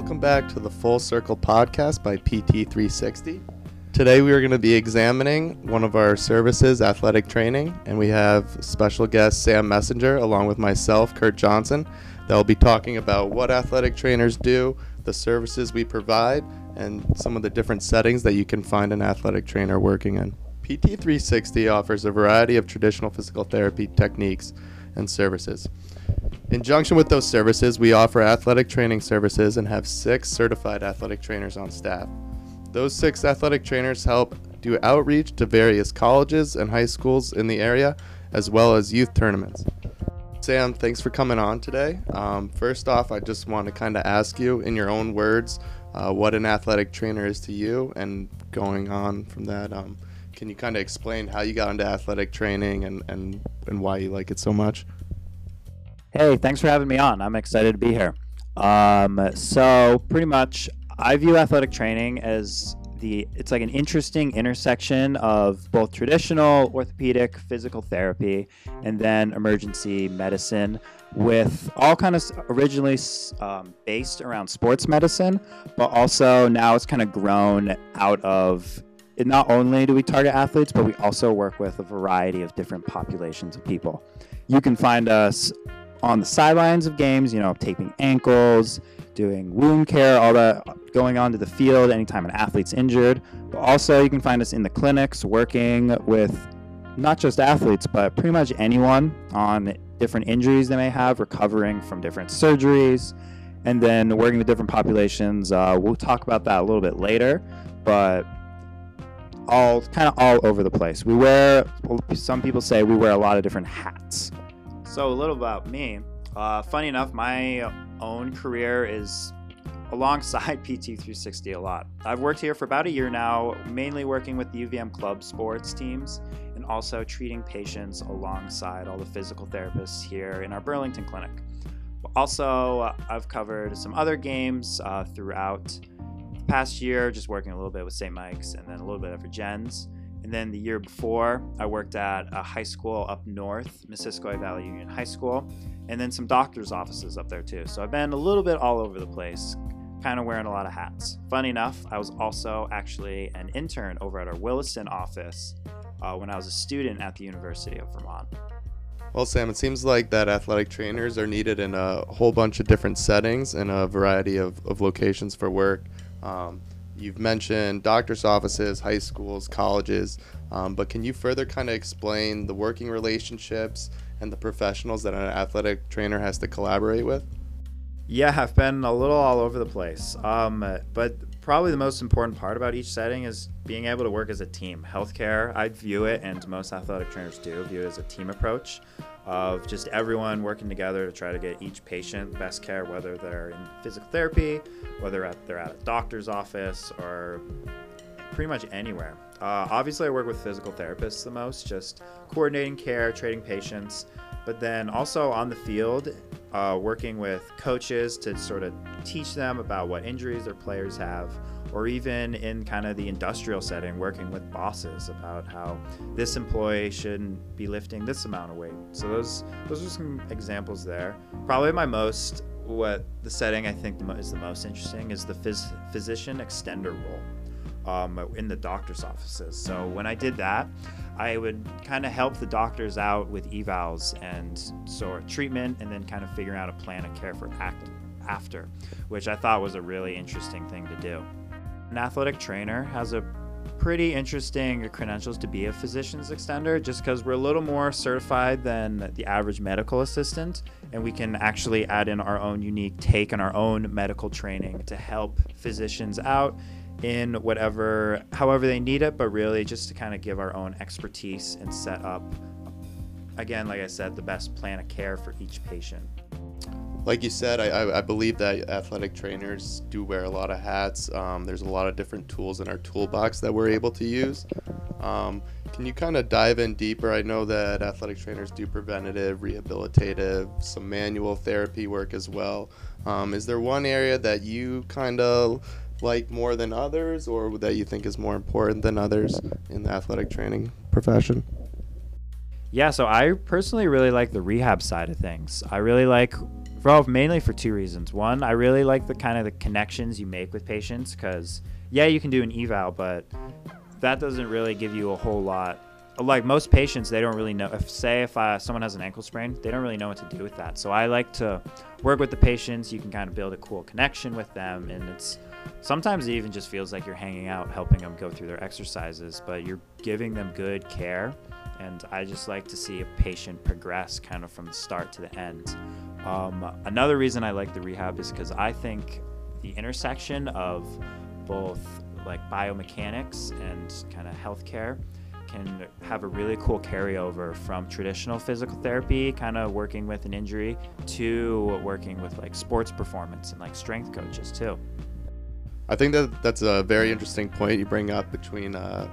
Welcome back to the Full Circle podcast by PT360. Today we are going to be examining one of our services, athletic training, and we have special guest Sam Messenger along with myself, Kurt Johnson, that will be talking about what athletic trainers do, the services we provide, and some of the different settings that you can find an athletic trainer working in. PT360 offers a variety of traditional physical therapy techniques and services. In junction with those services, we offer athletic training services and have six certified athletic trainers on staff. Those six athletic trainers help do outreach to various colleges and high schools in the area, as well as youth tournaments. Sam, thanks for coming on today. Um, first off, I just want to kind of ask you, in your own words, uh, what an athletic trainer is to you, and going on from that, um, can you kind of explain how you got into athletic training and, and, and why you like it so much? Hey, thanks for having me on. I'm excited to be here. Um, so, pretty much, I view athletic training as the it's like an interesting intersection of both traditional orthopedic physical therapy and then emergency medicine with all kind of originally um, based around sports medicine but also now it's kind of grown out of not only do we target athletes but we also work with a variety of different populations of people you can find us on the sidelines of games, you know, taping ankles, doing wound care, all that going on to the field anytime an athlete's injured. But also, you can find us in the clinics working with not just athletes, but pretty much anyone on different injuries they may have, recovering from different surgeries, and then working with different populations. Uh, we'll talk about that a little bit later, but all kind of all over the place. We wear, some people say we wear a lot of different hats. So, a little about me. Uh, funny enough, my own career is alongside PT360 a lot. I've worked here for about a year now, mainly working with the UVM club sports teams and also treating patients alongside all the physical therapists here in our Burlington clinic. Also, I've covered some other games uh, throughout the past year, just working a little bit with St. Mike's and then a little bit of Gens. And then the year before, I worked at a high school up north, Missisquoi Valley Union High School, and then some doctor's offices up there too. So I've been a little bit all over the place, kind of wearing a lot of hats. Funny enough, I was also actually an intern over at our Williston office uh, when I was a student at the University of Vermont. Well, Sam, it seems like that athletic trainers are needed in a whole bunch of different settings and a variety of, of locations for work. Um, You've mentioned doctor's offices, high schools, colleges, um, but can you further kind of explain the working relationships and the professionals that an athletic trainer has to collaborate with? Yeah, I've been a little all over the place. Um, but probably the most important part about each setting is being able to work as a team. Healthcare, I view it, and most athletic trainers do view it as a team approach of just everyone working together to try to get each patient best care, whether they're in physical therapy, whether they're at a doctor's office, or pretty much anywhere. Uh, obviously, I work with physical therapists the most, just coordinating care, treating patients, but then also on the field, uh, working with coaches to sort of teach them about what injuries their players have or even in kind of the industrial setting, working with bosses about how this employee shouldn't be lifting this amount of weight. So those those are some examples there. Probably my most what the setting I think is the most interesting is the phys- physician extender role. Um, in the doctor's offices. So when I did that, I would kind of help the doctors out with evals and sort of treatment, and then kind of figuring out a plan of care for act- after, which I thought was a really interesting thing to do. An athletic trainer has a pretty interesting credentials to be a physician's extender just because we're a little more certified than the average medical assistant and we can actually add in our own unique take and our own medical training to help physicians out in whatever however they need it but really just to kind of give our own expertise and set up again like i said the best plan of care for each patient like you said, I, I believe that athletic trainers do wear a lot of hats. Um, there's a lot of different tools in our toolbox that we're able to use. Um, can you kind of dive in deeper? I know that athletic trainers do preventative, rehabilitative, some manual therapy work as well. Um, is there one area that you kind of like more than others, or that you think is more important than others in the athletic training profession? Yeah, so I personally really like the rehab side of things. I really like well, mainly for two reasons. One, I really like the kind of the connections you make with patients because yeah, you can do an eval, but that doesn't really give you a whole lot. Like most patients, they don't really know. If say if uh, someone has an ankle sprain, they don't really know what to do with that. So I like to work with the patients. You can kind of build a cool connection with them, and it's sometimes it even just feels like you're hanging out, helping them go through their exercises, but you're giving them good care. And I just like to see a patient progress kind of from the start to the end. Um, another reason I like the rehab is because I think the intersection of both like biomechanics and kind of healthcare can have a really cool carryover from traditional physical therapy, kind of working with an injury, to working with like sports performance and like strength coaches too. I think that that's a very interesting point you bring up between uh,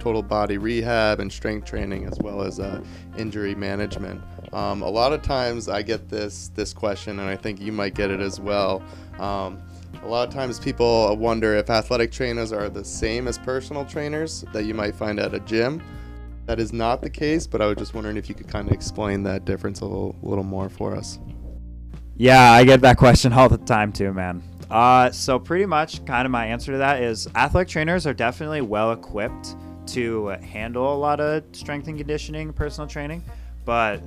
total body rehab and strength training as well as uh, injury management. Um, a lot of times I get this this question, and I think you might get it as well. Um, a lot of times people wonder if athletic trainers are the same as personal trainers that you might find at a gym. That is not the case, but I was just wondering if you could kind of explain that difference a little, little more for us. Yeah, I get that question all the time too, man. Uh, so pretty much, kind of my answer to that is athletic trainers are definitely well equipped to handle a lot of strength and conditioning, personal training, but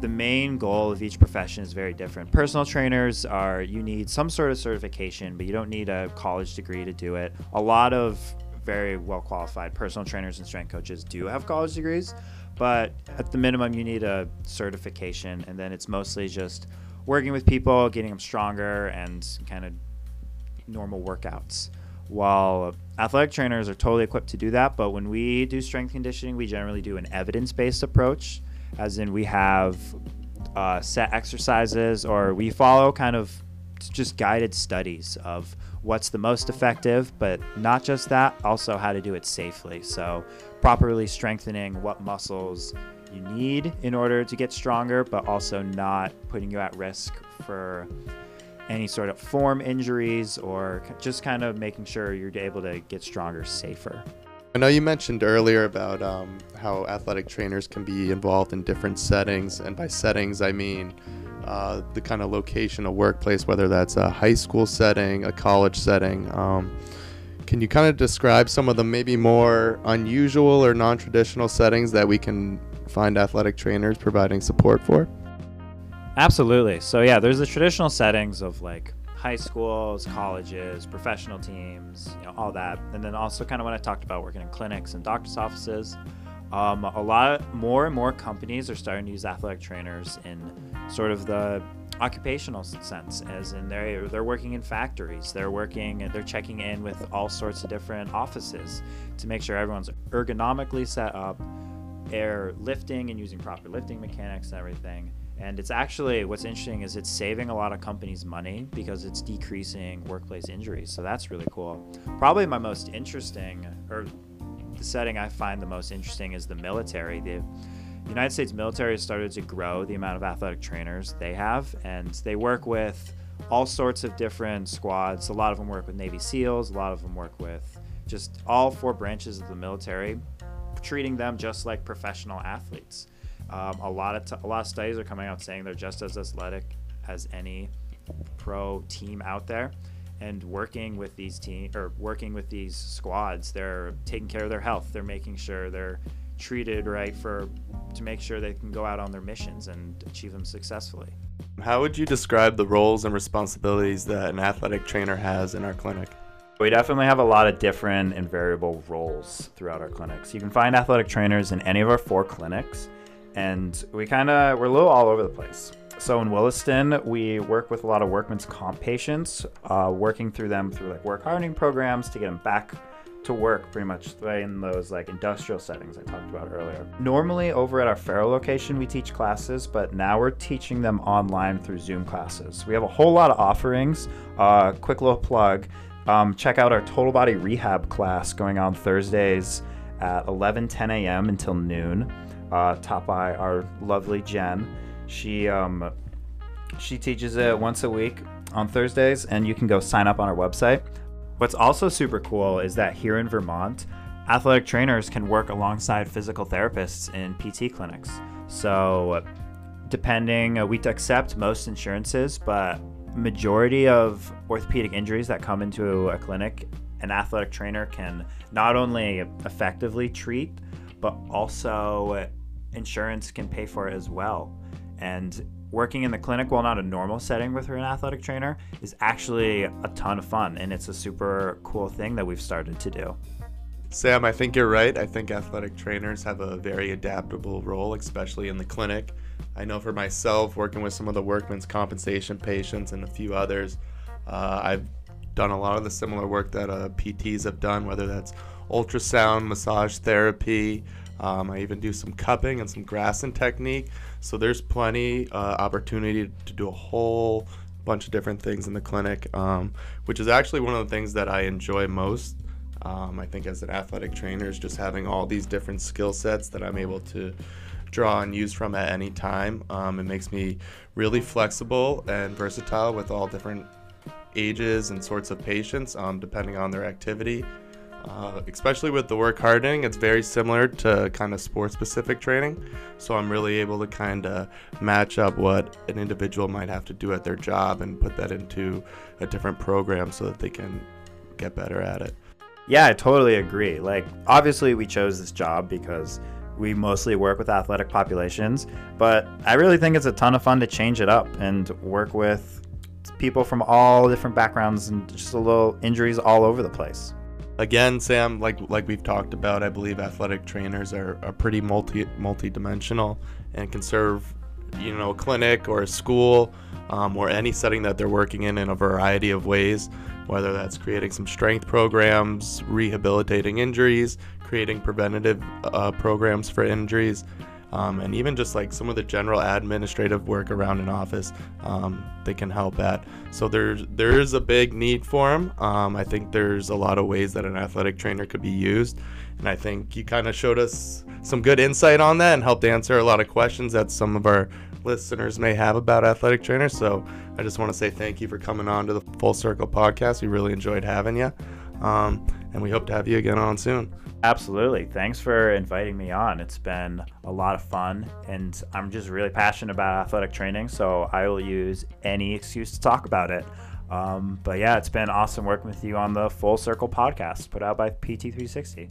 the main goal of each profession is very different. Personal trainers are you need some sort of certification, but you don't need a college degree to do it. A lot of very well qualified personal trainers and strength coaches do have college degrees, but at the minimum, you need a certification, and then it's mostly just working with people, getting them stronger, and kind of normal workouts. While athletic trainers are totally equipped to do that, but when we do strength conditioning, we generally do an evidence based approach, as in we have uh, set exercises or we follow kind of just guided studies of what's the most effective, but not just that, also how to do it safely. So, properly strengthening what muscles you need in order to get stronger, but also not putting you at risk for any sort of form injuries or just kind of making sure you're able to get stronger safer. I know you mentioned earlier about um, how athletic trainers can be involved in different settings, and by settings, I mean uh, the kind of location, a workplace, whether that's a high school setting, a college setting. Um, can you kind of describe some of the maybe more unusual or non traditional settings that we can find athletic trainers providing support for? Absolutely. So yeah, there's the traditional settings of like high schools, colleges, professional teams, you know, all that. And then also kind of when I talked about working in clinics and doctors' offices, um, a lot more and more companies are starting to use athletic trainers in sort of the occupational sense, as in they're they're working in factories, they're working, they're checking in with all sorts of different offices to make sure everyone's ergonomically set up, air lifting and using proper lifting mechanics and everything and it's actually what's interesting is it's saving a lot of companies money because it's decreasing workplace injuries. So that's really cool. Probably my most interesting, or the setting I find the most interesting is the military. The United States military has started to grow the amount of athletic trainers they have, and they work with all sorts of different squads. A lot of them work with Navy SEALs, a lot of them work with just all four branches of the military, treating them just like professional athletes. Um, a lot of t- a lot of studies are coming out saying they're just as athletic as any pro team out there. And working with these team or working with these squads, they're taking care of their health. They're making sure they're treated right for to make sure they can go out on their missions and achieve them successfully. How would you describe the roles and responsibilities that an athletic trainer has in our clinic? We definitely have a lot of different and variable roles throughout our clinics. You can find athletic trainers in any of our four clinics and we kind of we're a little all over the place. So in Williston, we work with a lot of workman's comp patients, uh, working through them through like work hardening programs to get them back to work pretty much in those like industrial settings I talked about earlier. Normally over at our Farrow location we teach classes, but now we're teaching them online through Zoom classes. We have a whole lot of offerings. Uh, quick little plug. Um, check out our total body rehab class going on Thursdays at 11 10 a.m. until noon uh, taught by our lovely Jen. She um, she teaches it once a week on Thursdays, and you can go sign up on our website. What's also super cool is that here in Vermont, athletic trainers can work alongside physical therapists in PT clinics. So depending, uh, we accept most insurances, but majority of orthopedic injuries that come into a clinic, an athletic trainer can not only effectively treat, but also insurance can pay for as well. And working in the clinic while not a normal setting with an athletic trainer is actually a ton of fun and it's a super cool thing that we've started to do. Sam, I think you're right. I think athletic trainers have a very adaptable role, especially in the clinic. I know for myself, working with some of the workman's compensation patients and a few others, uh, I've done a lot of the similar work that uh, PTs have done, whether that's ultrasound, massage therapy. Um, I even do some cupping and some Graston technique. So there's plenty uh, opportunity to do a whole bunch of different things in the clinic, um, which is actually one of the things that I enjoy most. Um, I think as an athletic trainer is just having all these different skill sets that I'm able to draw and use from at any time. Um, it makes me really flexible and versatile with all different ages and sorts of patients, um, depending on their activity. Uh, especially with the work hardening, it's very similar to kind of sport specific training. So I'm really able to kind of match up what an individual might have to do at their job and put that into a different program so that they can get better at it. Yeah, I totally agree. Like, obviously, we chose this job because we mostly work with athletic populations, but I really think it's a ton of fun to change it up and work with people from all different backgrounds and just a little injuries all over the place. Again, Sam, like like we've talked about, I believe athletic trainers are, are pretty multi multi-dimensional and can serve, you know, a clinic or a school um, or any setting that they're working in in a variety of ways. Whether that's creating some strength programs, rehabilitating injuries, creating preventative uh, programs for injuries, um, and even just like some of the general administrative work around an office um, they can help at. So there's there's a big need for them um, i think there's a lot of ways that an athletic trainer could be used. And i think you kind of showed us some good insight on that and helped answer a lot of questions that some of our listeners may have about athletic trainers. So i just want to say thank you for coming on to the full circle podcast. We really enjoyed having you um, and we hope to have you again on soon Absolutely. Thanks for inviting me on. It's been a lot of fun, and I'm just really passionate about athletic training, so I will use any excuse to talk about it. Um, but yeah, it's been awesome working with you on the Full Circle podcast put out by PT360.